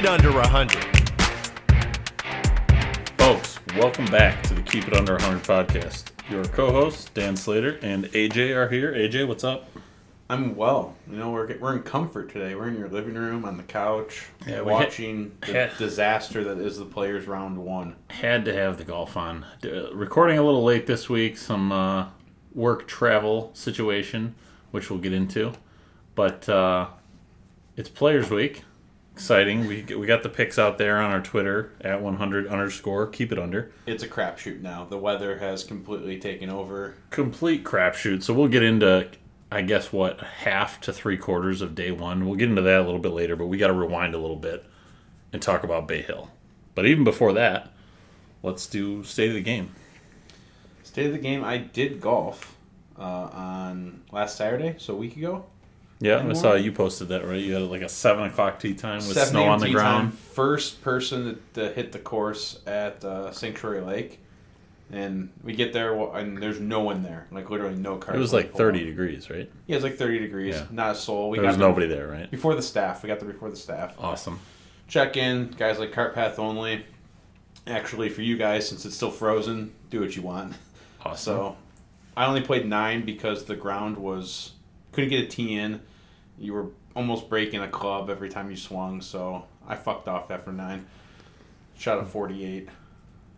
it under 100. Folks, welcome back to the Keep It Under 100 podcast. Your co-hosts Dan Slater and AJ are here. AJ, what's up? I'm well. You know, we're we're in comfort today. We're in your living room on the couch, Yeah, we watching the hit- disaster that is the Players Round One. Had to have the golf on. Uh, recording a little late this week. Some uh, work travel situation, which we'll get into. But uh, it's Players Week. Exciting. We we got the picks out there on our Twitter at 100 underscore. Keep it under. It's a crapshoot now. The weather has completely taken over. complete crapshoot. So we'll get into, I guess, what half to three quarters of day one. We'll get into that a little bit later, but we got to rewind a little bit and talk about Bay Hill. But even before that, let's do state of the game. State of the game. I did golf uh, on last Saturday, so a week ago. Yeah, I saw you posted that right. You had like a seven o'clock tea time with snow on the ground. time. First person to, hit the course at uh, Sanctuary Lake, and we get there and there's no one there. Like literally no cars. It was like thirty degrees, right? Yeah, it's like 30 degrees. Yeah. Not a soul. We There was there nobody there, right? before the staff. We got there before the staff. Awesome. check in. Guys like cart path only. Actually, for you guys, since it's still frozen, do what you want. Awesome. So, I only played nine because the ground was couldn't get a tee in. You were almost breaking a club every time you swung, so I fucked off after nine. Shot a forty-eight.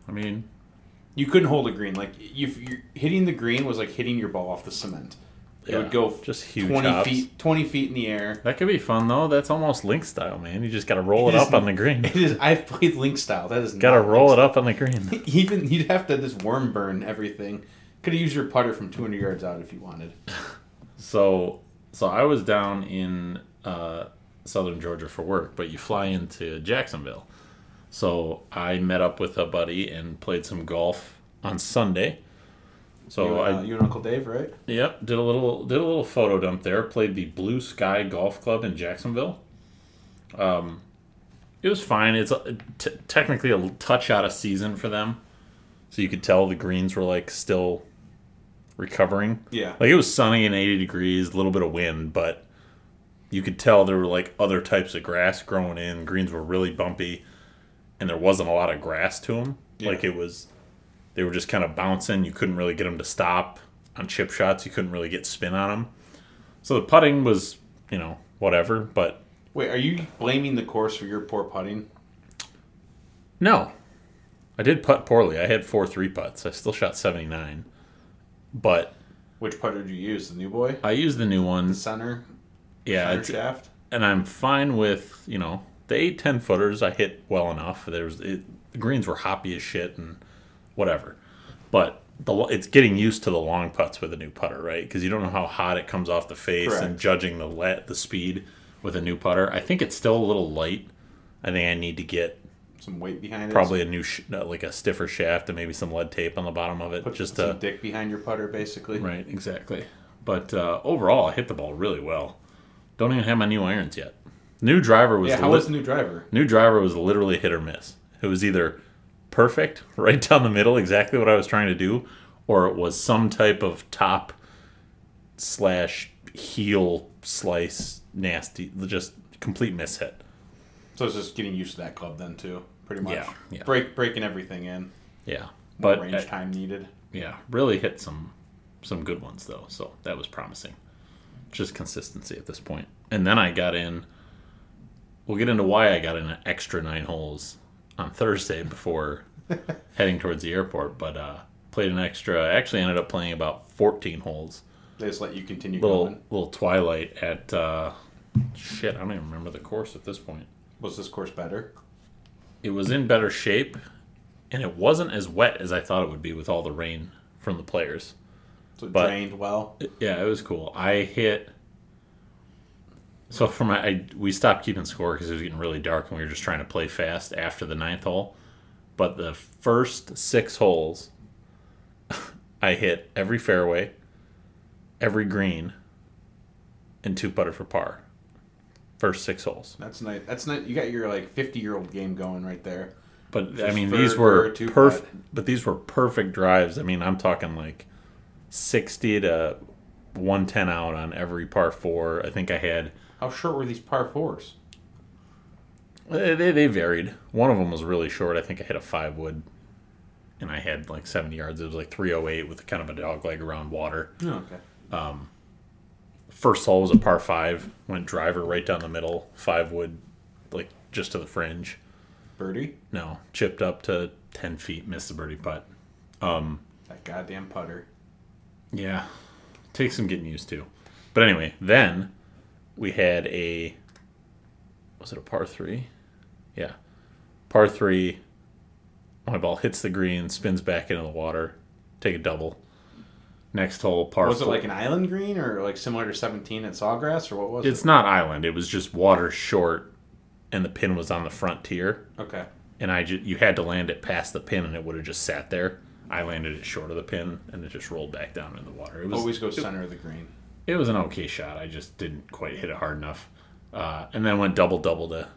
I mean, You couldn't hold a green. Like you, you hitting the green was like hitting your ball off the cement. It Yeah, would go just huge twenty hops. feet, twenty feet in the air. that could be fun though. That's almost link style, man. You just got to roll it, It up on the green. It is. I've played link style. That is Got to roll it up on the green. Even you'd have to just worm burn everything. Could have used your putter from 200 yards out if you wanted. So, so I was down in uh, southern Georgia for work, but you fly into Jacksonville. So I met up with a buddy and played some golf on Sunday. So you, uh, I you and Uncle Dave, right? yep did a little did a little photo dump there. Played the Blue Sky Golf Club in Jacksonville. Um, it was fine. It's a, t- technically a touch out of season for them, so you could tell the greens were like still recovering. Yeah. Like it was sunny and 80 degrees, a little bit of wind, but you could tell there were like other types of grass growing in. Greens were really bumpy, and there wasn't a lot of grass to them. Yeah. Like it was, they were just kind of bouncing. You couldn't really get them to stop on chip shots. You couldn't really get spin on them. So the putting was, you know, whatever. But Wait, are you blaming the course for your poor putting? no, I did putt poorly. I had four three putts. I still shot 79, but Which putter did you use? The new boy? I use the new one. The center? Yeah, center it's, shaft? and I'm fine with you know the eight ten footers. I hit well enough. There was it, the greens were hoppy as shit and whatever, but the it's getting used to the long putts with a new putter, right? Because you don't know how hot it comes off the face and judging the let the speed with a new putter. I think it's still a little light. I think I need to get Some weight behind it? probably a new sh- uh, like a stiffer shaft and maybe some lead tape on the bottom of it Put just some to dick behind your putter, basically. right exactly. But uh, overall, I hit the ball really well. Don't even have my new irons yet. New driver was Yeah, how lit- was the new driver? New driver was literally hit or miss. It was either perfect, right down the middle, exactly what I was trying to do, or it was some type of top slash heel slice nasty, just complete miss hit. So it's just getting used to that club then, too. Pretty much. Yeah, yeah. Break, breaking everything in. Yeah, More but range time needed. yeah, really hit some some good ones though, so that was promising. Just consistency at this point. And then I got in. We'll get into why I got in an extra nine holes on Thursday before heading towards the airport, but uh, played an extra. I actually ended up playing about 14 holes. They just let you continue Little going. little twilight at uh, shit. I don't even remember the course at this point. Was this course better? It was in better shape, and it wasn't as wet as I thought it would be with all the rain from the players. So it But- drained well? Yeah, it was cool. I hit. So for my, I, we stopped keeping score because it was getting really dark and we were just trying to play fast after the ninth hole. But the first six holes, I hit every fairway, every green, and two putter for par. First six holes. That's nice. That's not. You got your like 50 year old game going right there. But I mean, these were perfect. But these were perfect drives. I mean, I'm talking like sixty to one ten out on every par four. I think I had How short were these par fours? They, they, they varied. One of them was really short. I think I hit a five wood, and I had like 70 yards. It was like 308 with kind of a dog leg around water. Oh, okay. Um, First hole was a par five. Went driver right down the middle. Five wood, like just to the fringe. Birdie, No, chipped up to 10 feet. Missed the birdie putt. Um, that goddamn putter. Yeah, takes some getting used to. But anyway, then we had a was it a par three? Yeah, par three. My ball hits the green, spins back into the water, take a double. Next hole, par. Was it four- like an island green or like similar to 17 at Sawgrass or what was It's not island. It was just water short, and the pin was on the front tier. Okay. And I ju- you had to land it past the pin, and it would have just sat there. I landed it short of the pin, and it just rolled back down in the water. It was Always go center of the green. it was an okay shot. I just didn't quite hit it hard enough. Uh, and then went double double to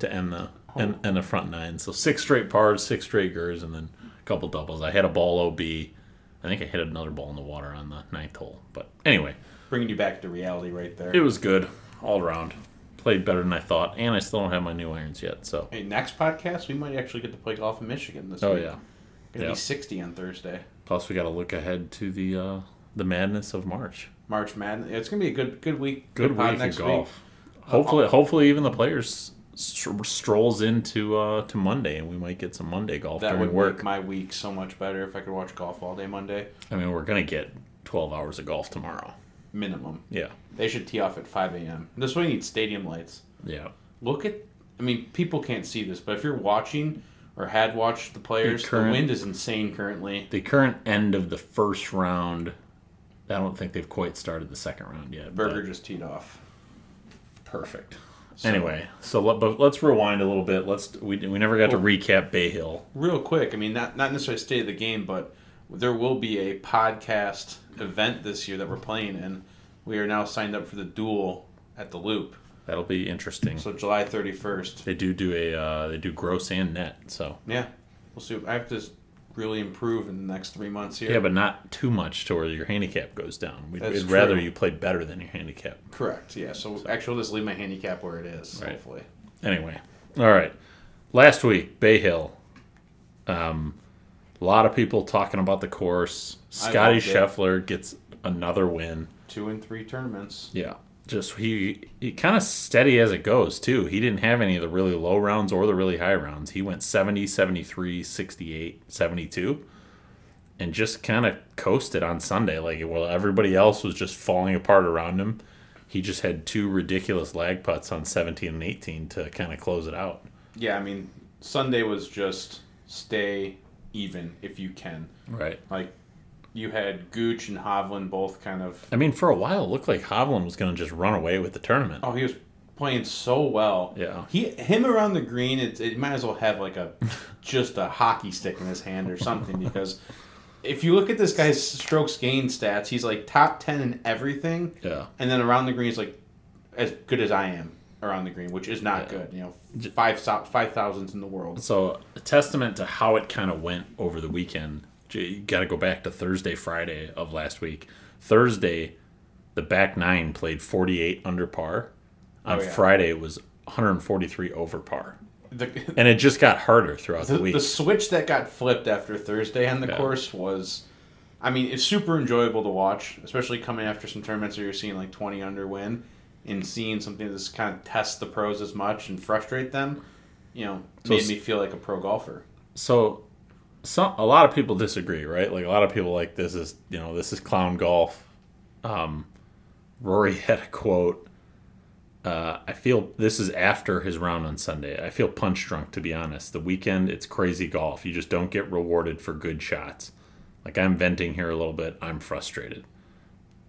to end the end, end the front nine. So six straight pars, six straight gers, and then a couple doubles. I had a ball OB. I think I hit another ball in the water on the ninth hole. But anyway, Bringing you back to reality right there. it was good all around. Played better than I thought, and I still don't have my new irons yet. So Hey, next podcast, we might actually get to play golf in Michigan this oh week. yeah. Gonna Yeah. be 60 on Thursday. Plus we got to look ahead to the uh, the madness of March. March Madness. It's gonna be a good good week. Good, pod week of next golf. Hopefully, hopefully even the players str- strolls into uh, to Monday, and we might get some Monday golf That during would work. make my week so much better if I could watch golf all day Monday. I mean, we're gonna get twelve hours of golf tomorrow. Minimum. Yeah, They should tee off at 5 a.m. This way, you need stadium lights. yeah. Look at. I mean, people can't see this, but if you're watching or had watched the players, the, current- wind is insane currently. The current end of the first round. I don't think they've quite started the second round yet. Berger just teed off. perfect. Anyway, so let, but let's rewind a little bit. Let's we, we never got to recap Bay Hill. Real quick, I mean, not not necessarily state of the game, but there will be a podcast event this year that we're playing in. We are now signed up for the duel at the Loop. That'll be interesting. So July 31st. They do do a uh, they do gross and net. So Yeah, we'll see. I have to really improve in the next three months here. yeah, but not too much to where your handicap goes down. We'd, That's rather true. you play better than your handicap. correct. Yeah. So actually, we'll just leave my handicap where it is. Right. Hopefully. Anyway, all right. Last week, Bay Hill. Um, a lot of people talking about the course. Scottie. Scheffler gets another win. Two and three tournaments. Yeah, just he he kind of steady as it goes too. He didn't have any of the really low rounds or the really high rounds. He went 70, 73, 68, 72 and just kind of coasted on Sunday like while everybody else was just falling apart around him. He just had two ridiculous lag putts on 17 and 18 to kind of close it out. Yeah, I mean, Sunday was just stay even if you can. Right. Like, you had Gooch and Hovland both kind of. I mean, for a while, it looked like Hovland was going to just run away with the tournament. Oh, he was playing so well. Yeah. He him around the green. It, it might as well have like a just a hockey stick in his hand or something because if you look at this guy's strokes gain stats, he's like top ten in everything, Yeah. and then around the green is like as good as I am around the green, which is not Yeah. good. You know, five five thousandths in the world. So, a testament to how it kind of went over the weekend. You got to go back to Thursday, Friday of last week. Thursday, the back nine played 48 under par. On Oh, yeah. Friday, it was 143 over par. The, And it just got harder throughout the, the, week. the switch that got flipped after Thursday on the Yeah. course was, I mean, it's super enjoyable to watch, especially coming after some tournaments where you're seeing like 20 under win and seeing something that's kind of test the pros as much and frustrate them. You know, So made me feel like a pro golfer. so some a lot of people disagree, right? Like a lot of people like this is you know this is clown golf. Um, Rory had a quote. Uh, I feel this is after his round on Sunday. I feel punch drunk to be honest. The weekend it's crazy golf. You just don't get rewarded for good shots. Like I'm venting here a little bit. I'm frustrated.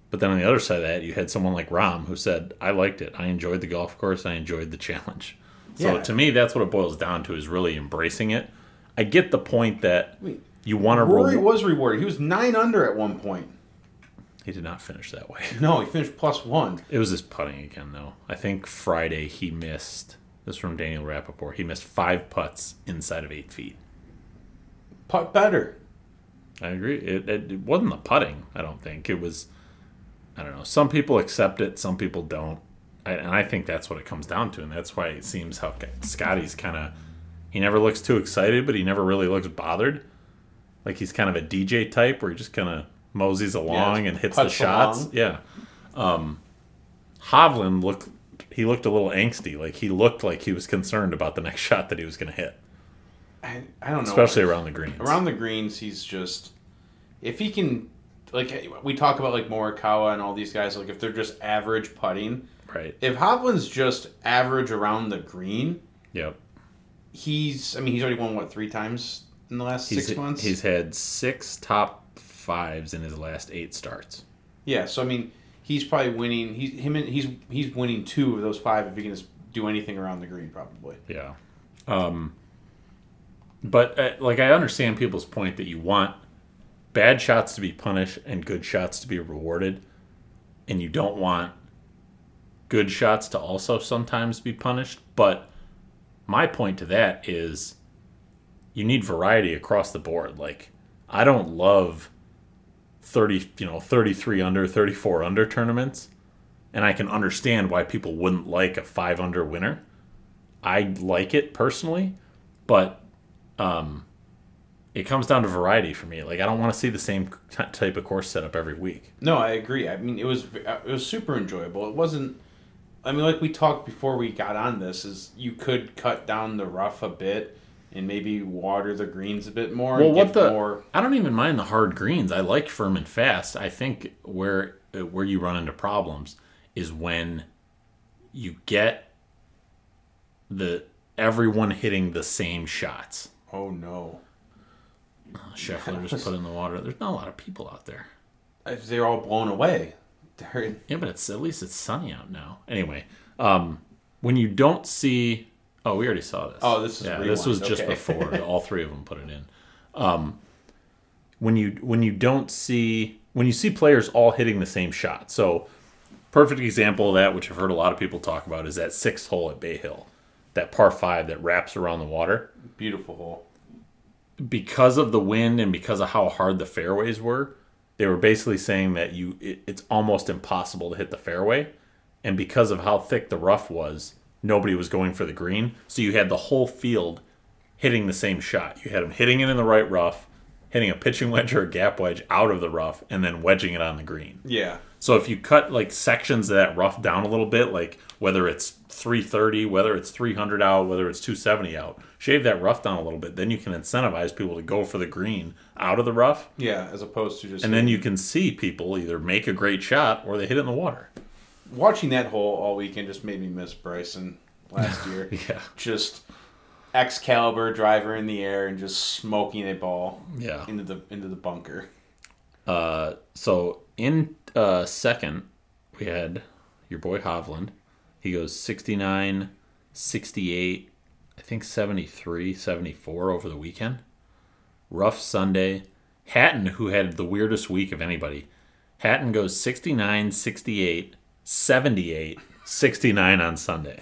But then on the other side of that, you had someone like Rahm who said, "I liked it. I enjoyed the golf course. I enjoyed the challenge." So Yeah. to me, that's what it boils down to: is really embracing it. I get the point that you want to. Rory Re- was rewarded. He was nine under at one point. he did not finish that way. No, he finished plus one. It was his putting again, though. I think Friday he missed. This is from Daniel Rapaport. He missed five putts inside of eight feet. Putt better. I agree. It, it, it wasn't the putting. I don't think it was. I don't know. Some people accept it. Some people don't. I, and I think that's what it comes down to, and that's why it seems how Scottie's kind of he never looks too excited, but he never really looks bothered. Like he's kind of a DJ type where he just kind of moseys along Yeah, and hits the shots. along. Yeah. Um, Hovland looked he looked a little angsty. Like he looked like he was concerned about the next shot that he was going to hit, I, I don't know. especially around the greens. around the greens, he's just if he can like we talk about like Morikawa and all these guys like if they're just average putting. right. If Hovland's just average around the green, Yep. He's I mean he's already won what three times in the last He's, six months. he's had six top fives in his last eight starts. yeah, so I mean he's probably winning. He's him and he's he's winning two of those five if he can just do anything around the green probably. Yeah. Um, but uh, like I understand people's point that you want bad shots to be punished and good shots to be rewarded, and you don't want good shots to also sometimes be punished. But my point to that is you need variety across the board. Like I don't love 30, you know, 33 under, 34 under tournaments, and I can understand why people wouldn't like a 5 under winner. I like it personally, but um, it comes down to variety for me. Like I don't want to see the same type of course setup every week. No, I agree. I mean, it was it was super enjoyable. It wasn't. I mean, like we talked before we got on this, is you could cut down the rough a bit and maybe water the greens a bit more. Well, what the more? I don't even mind the hard greens. I like firm and fast. I think where where you run into problems is when you get the everyone hitting the same shots. Oh no, Scheffler just put in the water. There's not a lot of people out there. They're all blown away. They're, Yeah, but it's at least it's sunny out now. Anyway, um, when you don't see, oh, we already saw this. Oh, this is yeah, this was just okay. before all three of them put it in. Um, when you when you don't see when you see players all hitting the same shot, so perfect example of that, which I've heard a lot of people talk about, is that sixth hole at Bay Hill, that par five that wraps around the water beautiful hole. because of the wind and because of how hard the fairways were, they were basically saying that you it, it's almost impossible to hit the fairway, and because of how thick the rough was, nobody was going for the green. So you had the whole field hitting the same shot. You had them hitting it in the right rough, hitting a pitching wedge or a gap wedge out of the rough, and then wedging it on the green. Yeah, So if you cut like sections of that rough down a little bit, like whether it's 330, whether it's 300 out, whether it's 270 out, shave that rough down a little bit, then you can incentivize people to go for the green out of the rough, yeah. As opposed to just and then you can see people either make a great shot or they hit it in the water. watching that hole all weekend just made me miss Bryson last year. Yeah. Just Excalibur driver in the air and just smoking a ball Yeah. into the into the bunker. Uh, so in uh, second, we had your boy Hovland. He goes 69, 68, I think 73, 74 over the weekend. Rough Sunday. Hatton, who had the weirdest week of anybody. Hatton goes 69, 68, 78, 69 on Sunday.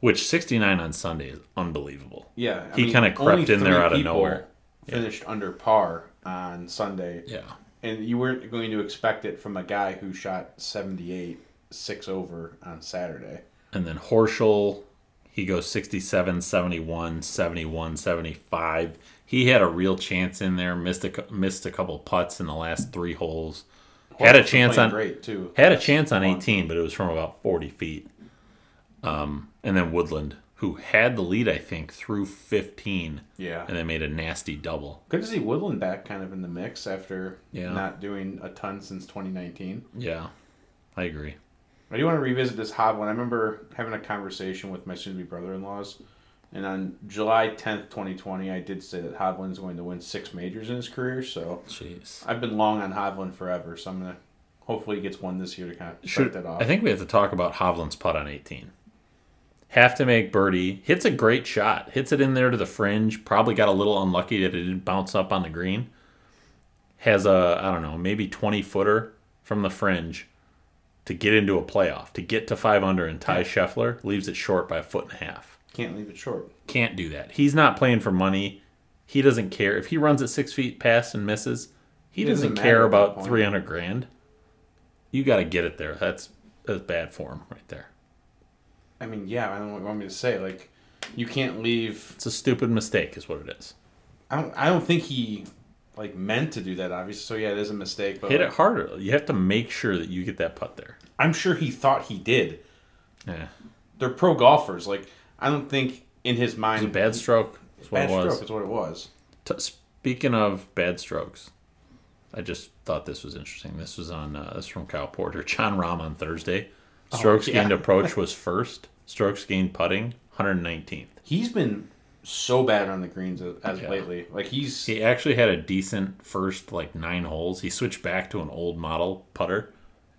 Which 69 on Sunday is unbelievable. Yeah, I He kinda crept in there out of nowhere. Finished under par on Sunday, Yeah. and you weren't going to expect it from a guy who shot seventy eight six over on Saturday. And then Horschel, he goes 67, 71, 71, 75. He had a real chance in there, missed a, missed a couple putts in the last three holes. Had a chance on great too. had a chance on 18, but it was from about 40 feet. Um, and then Woodland, who had the lead, I think, through 15, Yeah, and then made a nasty double. good to see Woodland back kind of in the mix after Yeah. not doing a ton since twenty nineteen. Yeah, I agree. I do want to revisit this Hovland. I remember having a conversation with my soon-to-be brother-in-laws, and on July tenth, twenty twenty, I did say that Hovland's going to win six majors in his career. So Jeez. I've been long on Hovland forever, so I'm gonna hopefully he gets one this year to kind of Should, that off. I think we have to talk about Hovland's putt on 18. Have to make birdie. Hits a great shot. Hits it in there to the fringe. Probably got a little unlucky that it didn't bounce up on the green. Has a, I don't know, maybe 20 footer from the fringe to get into a playoff. To get to five under and tie Scheffler. Leaves it short by a foot and a half. Can't leave it short. Can't do that. He's not playing for money. He doesn't care. If he runs at six feet past and misses, he doesn't, doesn't care matter at that about 300 grand. You got to get it there. That's, that's bad form right there. I mean, yeah. I don't know what you want me to say. Like, you can't leave. It's a stupid mistake, is what it is. I don't. I don't think he like meant to do that. Obviously, so yeah, it is a mistake. But Hit like, it harder. You have to make sure that you get that putt there. I'm sure he thought he did. Yeah. They're pro golfers. Like, I don't think in his mind It's a bad stroke. That's what bad it was. stroke is what it was. T- speaking of bad strokes, I just thought this was interesting. This was on uh, this from Kyle Porter. Jon Rahm on Thursday. Strokes yeah. gained approach was first. Strokes gained putting 119th. He's been so bad on the greens as, as Yeah. lately. Like he's He actually had a decent first like nine holes. He switched back to an old model putter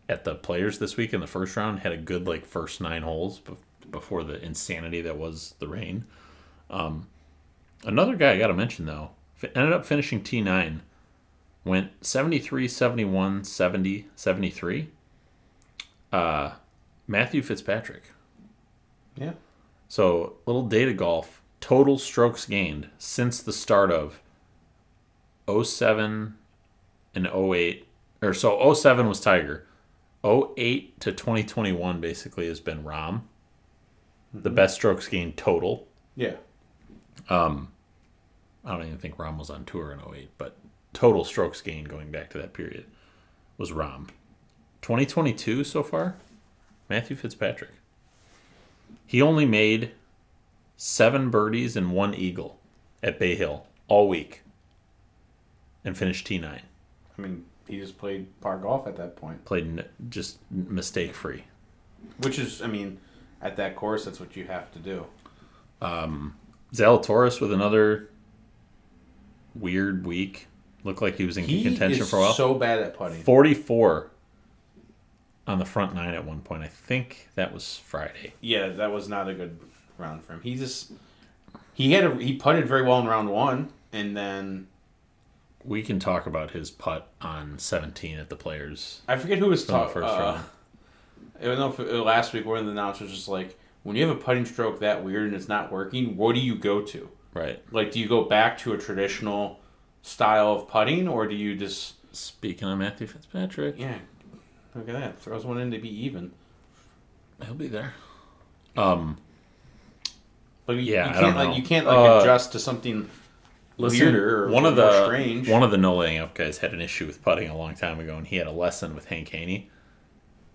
at the Players this week in the first round. Had a good like first nine holes before the insanity that was the rain. Um, another guy I got to mention though ended up finishing T nine. Went 73, 71, 70, 73. Uh, Matthew Fitzpatrick. yeah. So, little data golf. Total strokes gained since the start of 07 and 08. Or so 07 was Tiger. 08 to 2021 basically has been Rahm. The best strokes gained total. Yeah. Um, I don't even think Rahm was on tour in 08, but total strokes gained going back to that period was Rahm. 2022 so far, Matthew Fitzpatrick. He only made seven birdies and one eagle at Bay Hill all week and finished T9. I mean, he just played par golf at that point, Played n- just mistake free. which is, I mean, at that course, that's what you have to do. Zalatoris with another weird week. Looked like he was in He contention for a while. so bad at putting. 44 on the front nine at one point. I think that was Friday. Yeah, that was not a good round for him. He just he had a he putted very well in round one, and then We can talk about his putt on 17 at the Players. I forget who was talking. first Uh, round. I don't know if it, last week one of the announcers was just like, when you have a putting stroke that weird and it's not working, what do you go to? Right. Like, do you go back to a traditional style of putting, or do you just Speaking of Matthew Fitzpatrick, yeah? Look at that, throws one in to be even. he'll be there. Um, But you, Yeah, you I can't don't like know. you can't like Uh, adjust to something listen, weirder or one of more the strange. one of the no laying up guys had an issue with putting a long time ago, and he had a lesson with Hank Haney.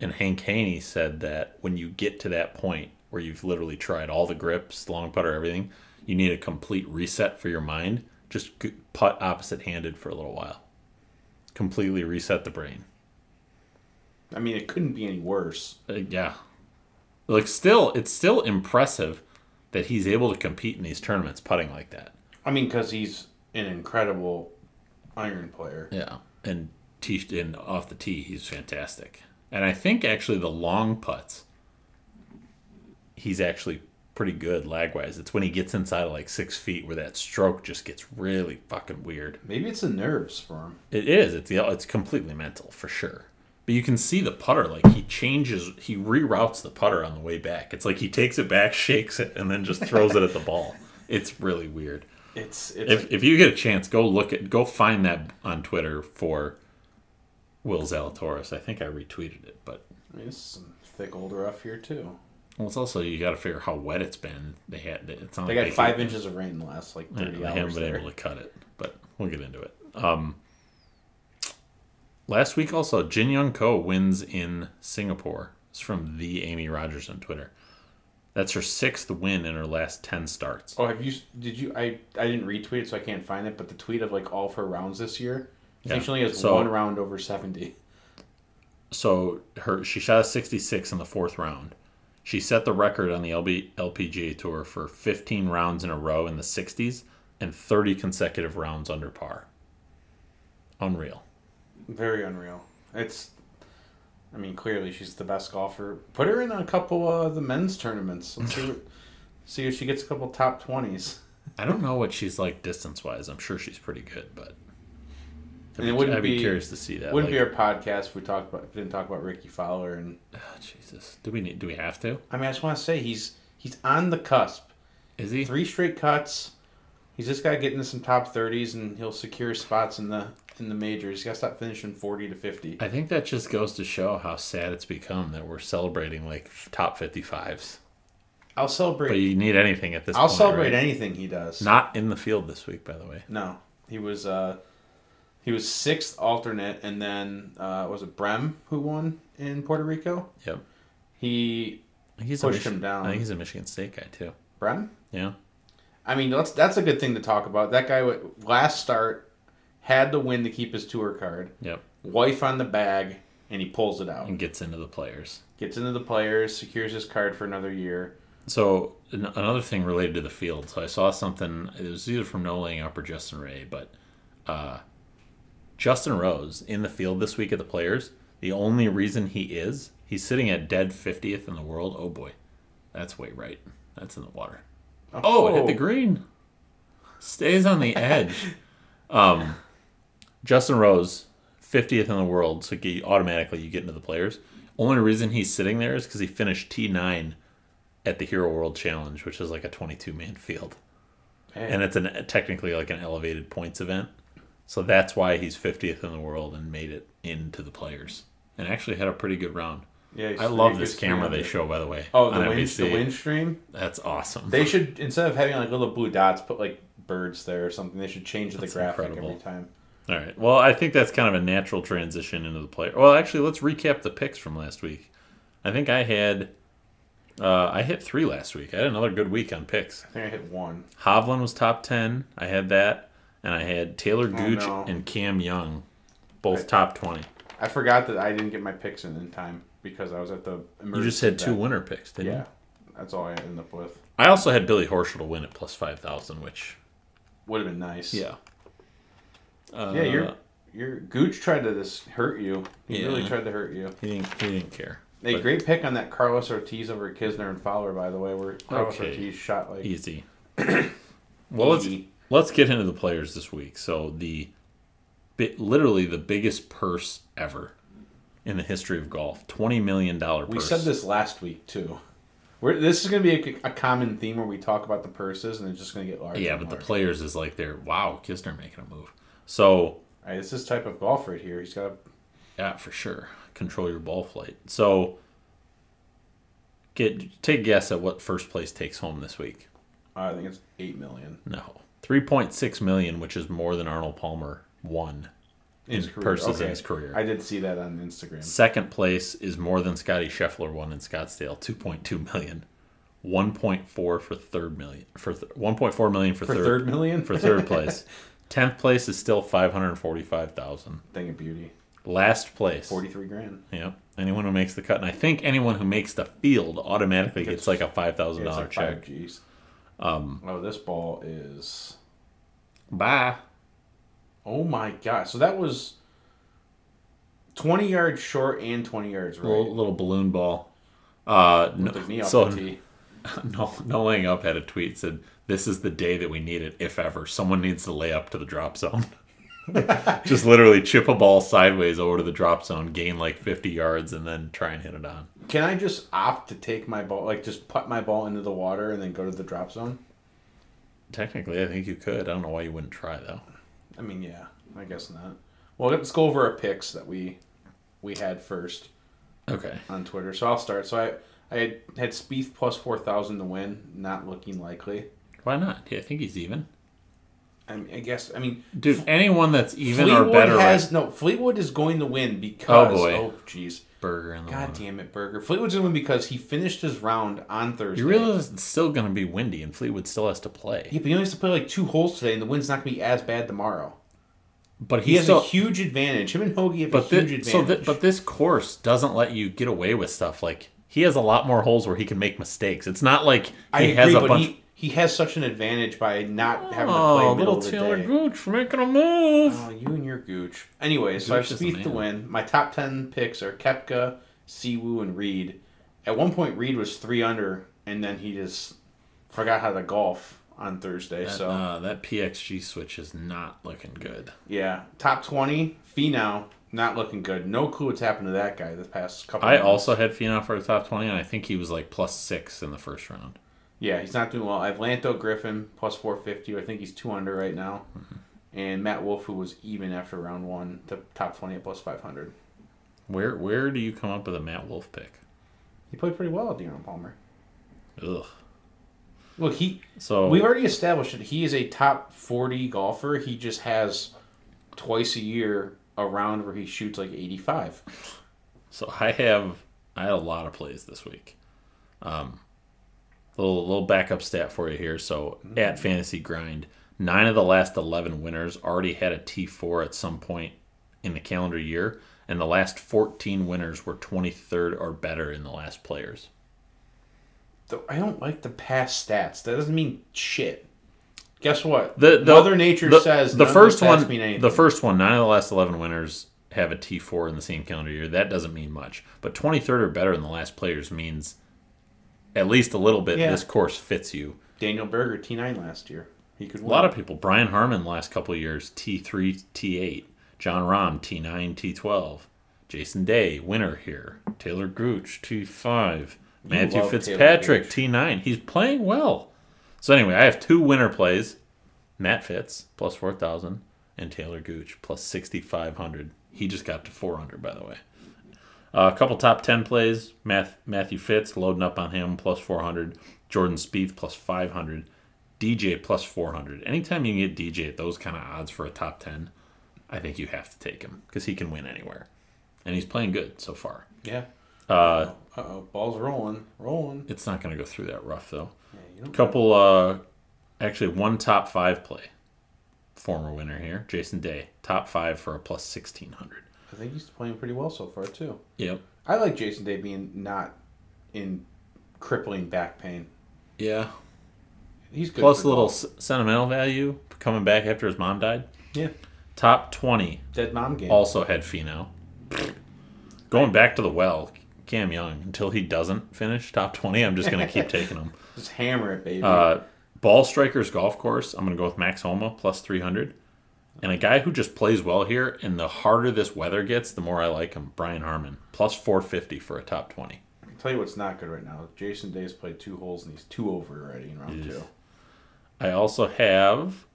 And Hank Haney said that when you get to that point where you've literally tried all the grips, long putter, everything, you need a complete reset for your mind. Just putt opposite handed for a little while. Completely reset the brain. I mean, it couldn't be any worse. Uh, yeah. Like still, it's still impressive that he's able to compete in these tournaments putting like that. I mean, because he's an incredible iron player. Yeah, and tee and off the tee, he's fantastic. And I think actually the long putts, he's actually pretty good lag wise. It's when he gets inside of like six feet where that stroke just gets really fucking weird. Maybe it's the nerves for him. It is. It's it's completely mental for sure. But you can see the putter like he changes, he reroutes the putter on the way back. It's like he takes it back, shakes it, and then just throws it at the ball. It's really weird. It's it's If if you get a chance, go look at go find that on Twitter for Will Zalatoris. I think I retweeted it, but I mean, it's some thick old rough here too. well, it's also you got to figure how wet it's been. They had it's not They like got five could- inches of rain in the last like Yeah, thirty they haven't been There. able to cut it, but we'll get into it. Um, last week also, Jin Young Ko wins in Singapore. It's from the Amy Rogers on Twitter. That's her sixth win in her last ten starts. Oh, have you? Did you? I I didn't retweet it, so I can't find it. But the tweet of like all of her rounds this year, I think Yeah. she only has So- one round over seventy. So her she shot a 66 in the fourth round. She set the record on the LB, LPGA tour for 15 rounds in a row in the 60s and 30 consecutive rounds under par. Unreal. Very unreal. It's. I mean, clearly she's the best golfer. Put her in a couple of the men's tournaments. Let's see what. see if she gets a couple top twenties. I don't know what she's like distance wise. I'm sure she's pretty good, but I'd, And it be, wouldn't I'd be be- curious to see that. Wouldn't like, be our podcast if we talked about if we didn't talk about Rickie Fowler and. oh, Jesus. Do we need? Do we have to? I mean, I just want to say he's he's on the cusp. Is he? Three straight cuts. He's just got to get into some top thirties, and he'll secure spots in the in the majors. He's got to stop finishing forty to fifty. I think that just goes to show how sad it's become that we're celebrating like top 55s. I'll But celebrate. you need anything at this I'll point. celebrate right? anything he does. Not in the field this week, by the way. No, he was uh, he was sixth alternate, and then uh, was it Brehm who won in Puerto Rico? Yep. He He's Pushed him down. I think he's a Michigan State guy too. Brehm. Yeah. I mean, that's that's a good thing to talk about. That guy last start had to win to keep his tour card. Yep. Wife on the bag, and he pulls it out. And gets into the players. Gets into the players, secures his card for another year. So an- another thing related to the field. So I saw something. It was either from No Laying Up or Justin Ray, but uh, Justin Rose in the field this week at the Players. The only reason he is, he's sitting at dead fiftieth in the world. Oh boy, that's way right. That's in the water. Oh, it hit the green. Stays on the edge. um, Justin Rose, fiftieth in the world, so you, automatically you get into the Players. Only reason he's sitting there is because he finished T nine at the Hero World Challenge, which is like a 22 man field. Hey, And it's an technically like an elevated points event. So that's why he's 50th in the world and made it into the players. And actually had a pretty good round. yeah, I love this camera they show, by the way. Oh, the wind, the wind stream. That's awesome. They should instead of having like little blue dots, put like birds there or something. They should change the That's graphic incredible. every time. All right. Well, I think that's kind of a natural transition into the player. Well, actually, let's recap the picks from last week. I think I had. Uh, I hit three last week. I had another good week on picks. I think I hit one. Hovland was top 10. I had that. And I had Talor Oh, Gooch no. and Cam Young, both Right. top 20. I forgot that I didn't get my picks in in time because I was at the. You just had two event. winner picks, didn't Yeah, you? that's all I ended up with. I also had Billy Horschel to win at plus 5,000, which. Would have been nice. Yeah. Uh, yeah. Your your Gooch tried to just hurt you. He really tried to hurt you. He didn't, he didn't care. A But great pick on that Carlos Ortiz over Kisner and Fowler, by the way, where Carlos Okay. Ortiz shot like Easy. well, Easy. let's get into the players this week. So, the. Literally the biggest purse ever in the history of golf $20 million. We said this last week too. We're, this is going to be a, a common theme where we talk about the purses and it's just going to get larger. Yeah, but the players is like they're wow, Kisner making a move. So right, it's this type of golf right here. He's got. yeah, for sure, control your ball flight. So get take a guess at what first place takes home this week. I think it's eight million. No, three point six million, which is more than Arnold Palmer won in his career. purses Okay. in his career. I did see that on Instagram. Second place is more than Scottie Scheffler won in Scottsdale, two point two million. 1.4 for third million for th- 1.4 million for, For third, third million? for third place. 10th place is still 545,000. Thing of beauty. Last place. Forty three grand. Yep. Anyone who makes the cut, and I think anyone who makes the field automatically gets like a $5,000 like check. five. Um. Oh, this ball is. Bye. Oh my god! So that was. Twenty yards short and twenty yards right. Little, little balloon ball. Uh, no, so no, no laying up had a tweet said, "This is the day that we need it, if ever. Someone needs to lay up to the drop zone." Just literally chip a ball sideways over to the drop zone, gain like fifty yards, and then try and hit it on. Can I just opt to take my ball, like just put my ball into the water and then go to the drop zone? Technically, I think you could. I don't know why you wouldn't try though. I mean, yeah, I guess not. Well, let's go over our picks that we we had first Okay. on Twitter. So I'll start. So I I had, had Spieth plus four thousand to win, not looking likely. Why not? Yeah, I think he's even. I, mean, I guess I mean Dude, anyone that's even Fleetwood or better has right- no Fleetwood is going to win because Oh, boy. oh jeez Berger in the god damn it Berger Fleetwood's going to win because he finished his round on Thursday. You realize it's still going to be windy, and Fleetwood still has to play. Yeah, but he only has to play like two holes today, and the wind's not going to be as bad tomorrow. But He has still. a huge advantage. Him and Hoge have but a huge thi- advantage. so, but this course doesn't let you get away with stuff. Like he has a lot more holes where he can make mistakes. It's not like he I agree, has a bunch. he, he has such an advantage by not having to play oh, middle little of the Talor day. Gooch making a move. Oh, you and your gooch. Anyway, so I have Gooch is the Spieth to win. My top ten picks are Koepka, Siwoo, and Reed. At one point, Reed was three under, and then he just forgot how to golf on Thursday. that, so uh, that PXG switch is not looking good. yeah, top twenty. Finau not looking good. No clue what's happened to that guy this past couple. I months. also had Finau for the top twenty, and I think he was like plus six in the first round. Yeah, he's not doing well. I have Lanto Griffin plus 450. I think he's two under right now. Mm-hmm. And Matt Wolff, who was even after round one, the top 20 at plus 500. Where where do you come up with a Matt Wolff pick? He played pretty well at Deron Palmer. Ugh. Look, he. So We've already established that he is a top forty golfer. He just has twice a year a round where he shoots like eighty five. So I have I had a lot of plays this week. Um, little little backup stat for you here. So at mm-hmm. Fantasy Grind, nine of the last eleven winners already had a T four at some point in the calendar year, and the last fourteen winners were twenty third or better in the last players. Though I don't like the past stats. That doesn't mean shit. Guess what? The, the Mother Nature the, says the first one mean anything. the first one nine of the last eleven winners have a T four in the same calendar year. That doesn't mean much, but twenty third or better in the last players means at least a little bit. Yeah. This course fits you. Daniel Berger T nine last year. He could A lot of people. Brian Harman last couple of years T three T eight. Jon Rahm T nine T twelve. Jason Day winner here. Talor Gooch T five. Matthew Fitzpatrick T nine. He's playing well. So anyway, I have two winner plays. Matt Fitz plus four thousand and Talor Gooch plus sixty five hundred. He just got to four hundred by the way. Uh, a couple top ten plays. Math, Matthew Fitz loading up on him plus four hundred. Jordan Spieth plus five hundred. DJ plus 400. Anytime you can get DJ at those kind of odds for a top 10, I think you have to take him because he can win anywhere. And he's playing good so far. Yeah. Uh, Uh oh, ball's rolling, rolling. it's not going to go through that rough, though. Yeah, Couple, uh, actually, one top five play. Former winner here, Jason Day. Top five for a plus 1600. I think he's playing pretty well so far too. Yep. I like Jason Day being not in crippling back pain. Yeah. He's good. Plus a little s- sentimental value coming back after his mom died. Yeah. Top 20 dead mom game. also had Finau. Going back to the well, Cam Young, until he doesn't finish top 20, I'm just going to keep taking him. Just hammer it, baby. Uh, Ball Strikers Golf Course, I'm going to go with Max Homa plus 300. And a guy who just plays well here, and the harder this weather gets, the more I like him, Brian Harman, plus 450 for a top 20. I'll tell you what's not good right now. Jason Day's played two holes and he's two over already in round two. I also have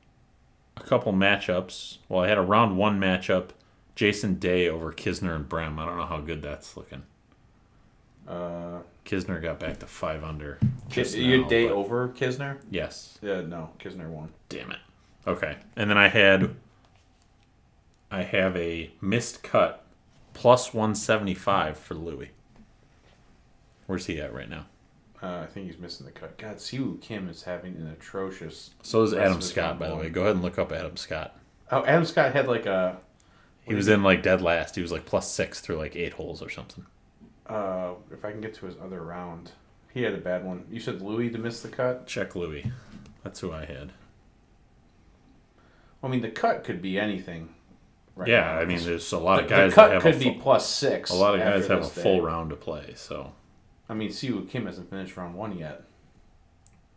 a couple matchups. Well, I had a round one matchup, Jason Day over Kisner and Brehm. I don't know how good that's looking. Uh, Kisner got back to five under. Kis- you Day over Kisner? Yes. Yeah, no, Kisner won. Damn it. Okay. And then I had I have a missed cut plus 175 for Louis. Where's he at right now? Uh, I think he's missing the cut. God, Si Woo Kim is having an atrocious. So is Adam Scott, by the way. Go ahead and look up Adam Scott. Oh, Adam Scott had like a. He was in like dead last. He was like plus six through like eight holes or something. Uh, if I can get to his other round, he had a bad one. You said Louis to miss the cut. Check Louis. That's who I had. I mean, the cut could be anything. Right yeah. I mean, there's a lot the, of guys the cut that have could a be full, plus six. a lot of guys have a full day. round to play. So I mean, Si Woo Kim hasn't finished round one yet.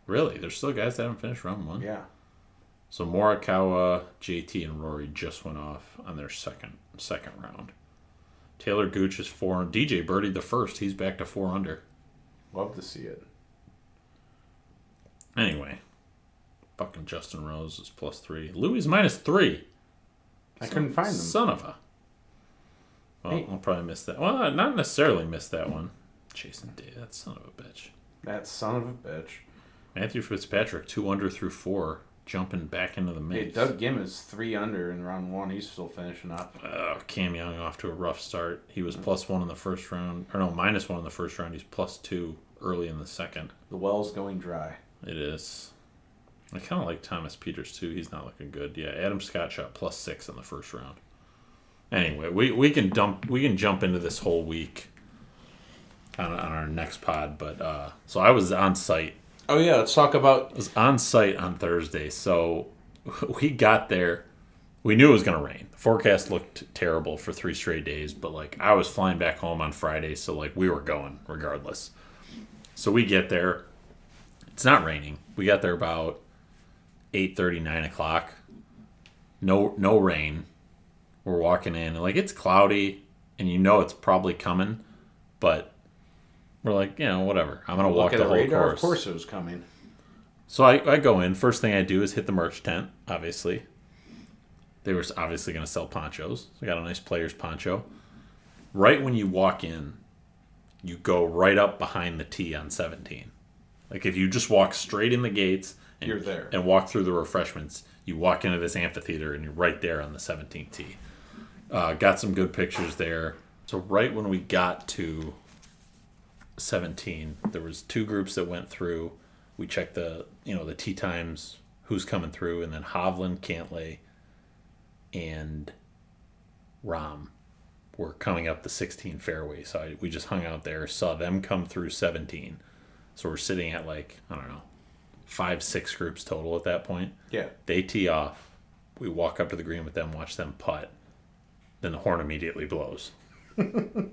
really, there's still guys that haven't finished round one. Yeah. So Morikawa, JT, and Rory just went off on their second second round. Talor Gooch is four. DJ Birdie the first. He's back to four under. Love to see it. Anyway, fucking Justin Rose is plus three. Louis minus three. I couldn't find them. Son of a. Well, Hey. I'll probably miss that. Well, not necessarily miss that one. Jason Day, that son of a bitch. That son of a bitch. Matthew Fitzpatrick, two under through four, jumping back into the Hey, mix. Doug Ghim is three under in round one. He's still finishing up. Uh, Cam Young off to a rough start. He was plus one in the first round, or no, minus one in the first round. He's plus two early in the second. The well's going dry. It is. I kind of like Thomas Pieters too. He's not looking good. Yeah, Adam Scott shot plus six in the first round. Anyway, we, we can dump we can jump into this whole week on, on our next pod. But uh, so I was on site Oh yeah, let's talk about. I was on site on Thursday, so we got there. We knew it was going to rain. The forecast looked terrible for three straight days, but like I was flying back home on Friday, so like we were going regardless. So we get there. It's not raining. We got there about 8 9 o'clock. No, no rain. We're walking in, and like it's cloudy, and you know it's probably coming, but we're like, you know, whatever. I'm gonna walk the whole radar. course. Of course, it was coming. So I, I go in. First thing I do is hit the merch tent, obviously. They were obviously to sell ponchos. So I got a nice player's poncho. Right when you walk in, you go right up behind the tee on 17. Like if you just walk straight in the gates and, You're there. and walk through the refreshments, you walk into this amphitheater and you're right there on the 17th tee. Uh, got some good pictures there. So right when we got to 17, there was two groups that went through. We checked the you know the tee times, who's coming through, and then Hovland, Cantlay, and Rahm were coming up the 16 fairway. So I, we just hung out there, saw them come through 17. So we're sitting at like I don't know, five six groups total at that point. Yeah. They tee off. We walk up to the green with them, watch them putt. Then the horn immediately blows. and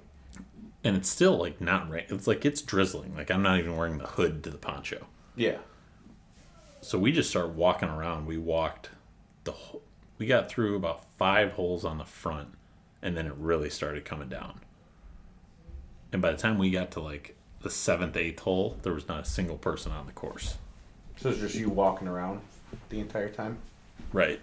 it's still like not rain. It's like it's drizzling. Like I'm not even wearing the hood to the poncho. Yeah. So we just start walking around. We walked the whole, we got through about five holes on the front, and then it really started coming down. And by the time we got to like the seventh, eighth hole, there was not a single person on the course. So it's just you walking around the entire time. Right.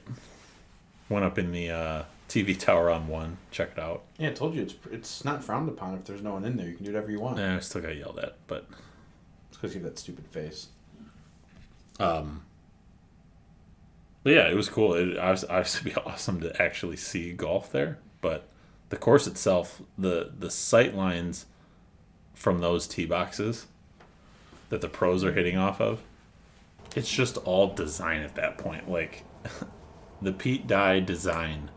Went up in the uh, TV tower on one. Check it out. Yeah, I told you it's it's not frowned upon if there's no one in there. You can do whatever you want. Eh, I still got yelled at, but It's because you have that stupid face. um. But yeah, it was cool. It obviously be awesome to actually see golf there, but the course itself, the the sight lines from those tee boxes that the pros are hitting off of, it's just all design at that point. Like the Pete Dye design.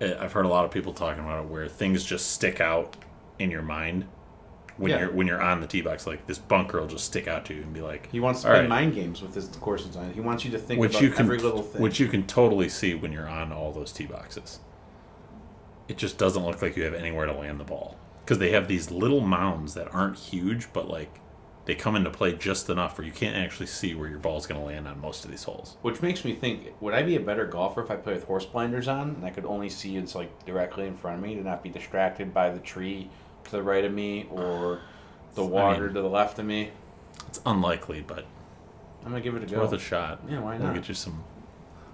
eh, I've heard a lot of people talking about it where things just stick out in your mind when Yeah. you're when you're on the tee box. Like this bunker will just stick out to you and be like, He wants to play right. mind games with his course design. He wants you to think which about you can every little thing. which you can totally see when you're on all those tee boxes. It just doesn't look like you have anywhere to land the ball because they have these little mounds that aren't huge, but like they come into play just enough where you can't actually see where your ball's going to land on most of these holes. Which makes me think: Would I be a better golfer if I play with horse blinders on and I could only see it's like directly in front of me to not be distracted by the tree to the right of me or the water mean- to the left of me? It's unlikely, but I'm gonna give it a it's go. worth a shot. Yeah, why We'll not? get you some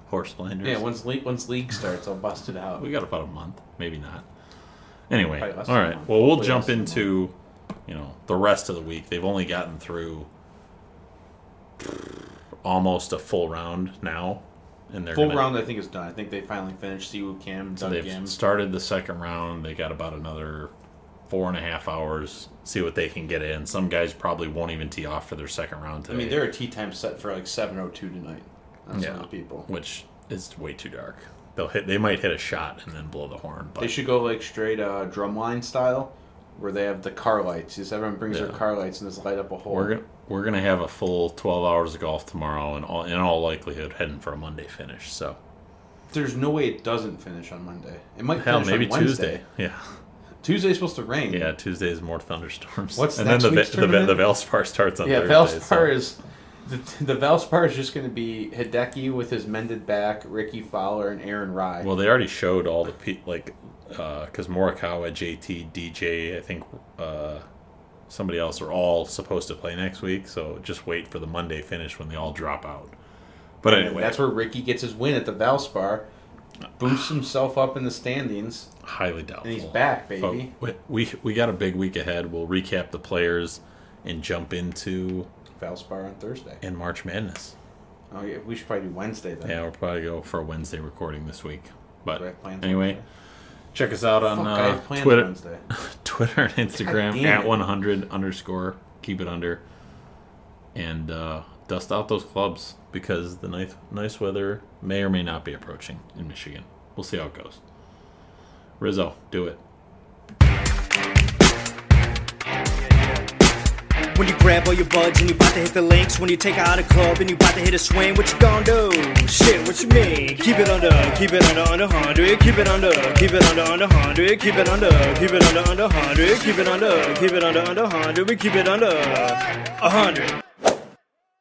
horse blinders. Yeah, once league once league starts, I'll bust it out. We got about a month, maybe not. Anyway, all right. Well, we'll Hopefully jump into, you know, the rest of the week. They've only gotten through almost a full round now, and they're Full gonna, round, I think is done. I think they finally finished Si Woo Kim, So they've Ghim. started the second round. They got about another four and a half hours. See what they can get in. Some guys probably won't even tee off for their second round today. I mean, there are tea times set for like 7:02 tonight. On Yeah. some people. which is way too dark. They'll hit. They might hit a shot and then blow the horn. But They should go like straight uh, drumline style, where they have the car lights. Just everyone brings their car lights and just light up a hole. We're gonna we're gonna have a full twelve hours of golf tomorrow, and all in all likelihood heading for a Monday finish. So There's no way it doesn't finish on Monday. It might hell, finish maybe. Tuesday. Yeah, Tuesday's supposed to rain. yeah. Tuesday is more thunderstorms. What's and next then the week's the, the, the Valspar starts on Yeah, Thursday. Valspar so- is the, the Valspar is just going to be Hideki with his mended back, Rickie Fowler, and Aaron Rai. Well, they already showed all the pe- like because Morikawa, JT, DJ, I think uh, somebody else are all supposed to play next week. So just wait for the Monday finish when they all drop out. But And anyway, that's where Rickie gets his win at the Valspar, boosts himself up in the standings, highly doubtful. and he's back, baby. we, we we got a big week ahead. We'll recap the players and jump into Valspar on Thursday. and March Madness. Oh yeah, we should probably do Wednesday then. Yeah, we'll probably go for a Wednesday recording this week. But anyway, Wednesday? Check us out on uh, Twitter, Twitter and Instagram at 100 underscore. Keep it under, and uh, dust out those clubs because the nice nice weather may or may not be approaching in Michigan. We'll see how it goes. Rizzo, do it. When you grab all your buds and you about to hit the links. When you take out a club and you about to hit a swing What you gonna do? Shit, what you mean? Keep it under, keep it under, under 100 Keep it under, keep it under, under 100 Keep it under, keep it under, under 100 Keep it under, keep it under, under 100 We keep it under 100